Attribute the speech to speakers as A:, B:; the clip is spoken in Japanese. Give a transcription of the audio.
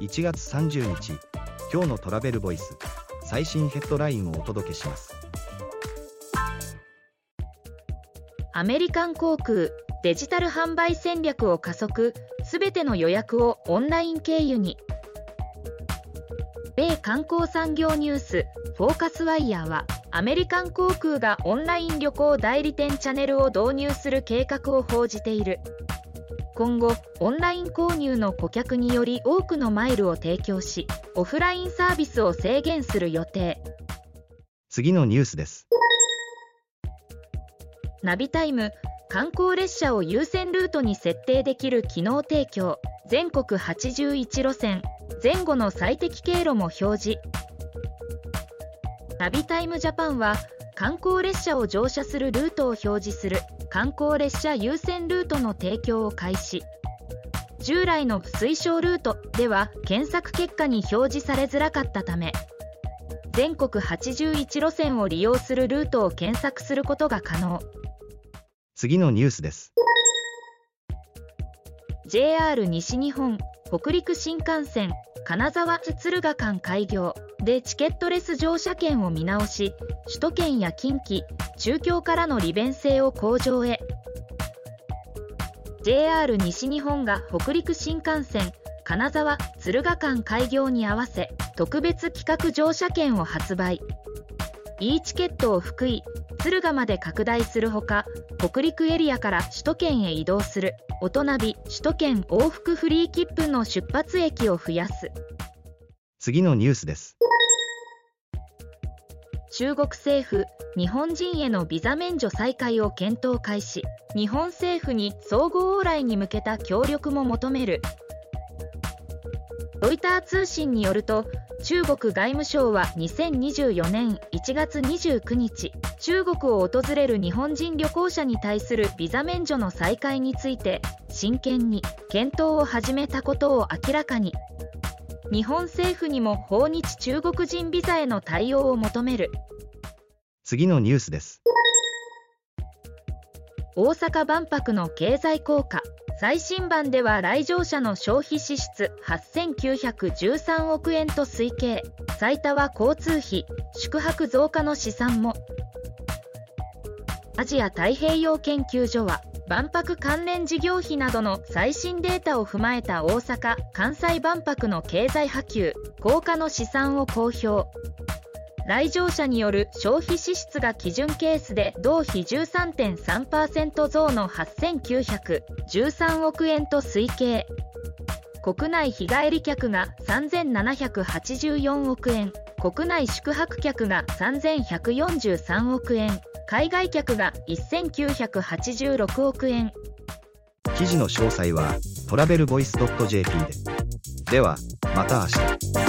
A: 1月30日今日のトラベルボイス最新ヘッドラインをお届けします。
B: アメリカン航空デジタル販売戦略を加速すべての予約をオンライン経由に。米観光産業ニュースフォーカスワイヤーはアメリカン航空がオンライン旅行代理店チャンネルを導入する計画を報じている。今後オンライン購入の顧客により多くのマイルを提供しオフラインサービスを制限する予定。
A: 次のニュースです。
B: ナビタイム観光列車を優先ルートに設定できる機能提供。全国81路線。前後の最適経路も表示。ナビタイムジャパンは観光列車を乗車するルートを表示する観光列車優先ルートの提供を開始。従来の推奨ルートでは検索結果に表示されづらかったため全国81路線を利用するルートを検索することが可能。
A: 次のニュースです。
B: JR 西日本北陸新幹線金沢津敦賀間開業でチケットレス乗車券を見直し首都圏や近畿中京からの利便性を向上へ。JR 西日本が北陸新幹線金沢敦賀間開業に合わせ特別企画乗車券を発売。e チケットを福井敦賀まで拡大するほか北陸エリアから首都圏へ移動する。大人び首都圏往復フリー切符の出発駅を増やす。
A: 次のニュースです。
B: 中国政府日本人へのビザ免除再開を検討開始。日本政府に相互往来に向けた協力も求める。ロイター通信によると中国外務省は2024年1月29日中国を訪れる日本人旅行者に対するビザ免除の再開について真剣に検討を始めたことを明らかに。日本政府にも訪日中国人ビザへの対応を求める。
A: 次のニュースです。
B: 大阪万博の経済効果最新版では来場者の消費支出8913億円と推計。最多は交通費宿泊増加の試算も。アジア太平洋研究所は万博関連事業費などの最新データを踏まえた大阪・関西万博の経済波及効果の試算を公表。来場者による消費支出が基準ケースで同比13.3%増の8913億円と推計。国内日帰り客が3784億円。国内宿泊客が3143億円。海外客が1986億円。
A: 記事の詳細はトラベルボイス .jp で。ではまた明日。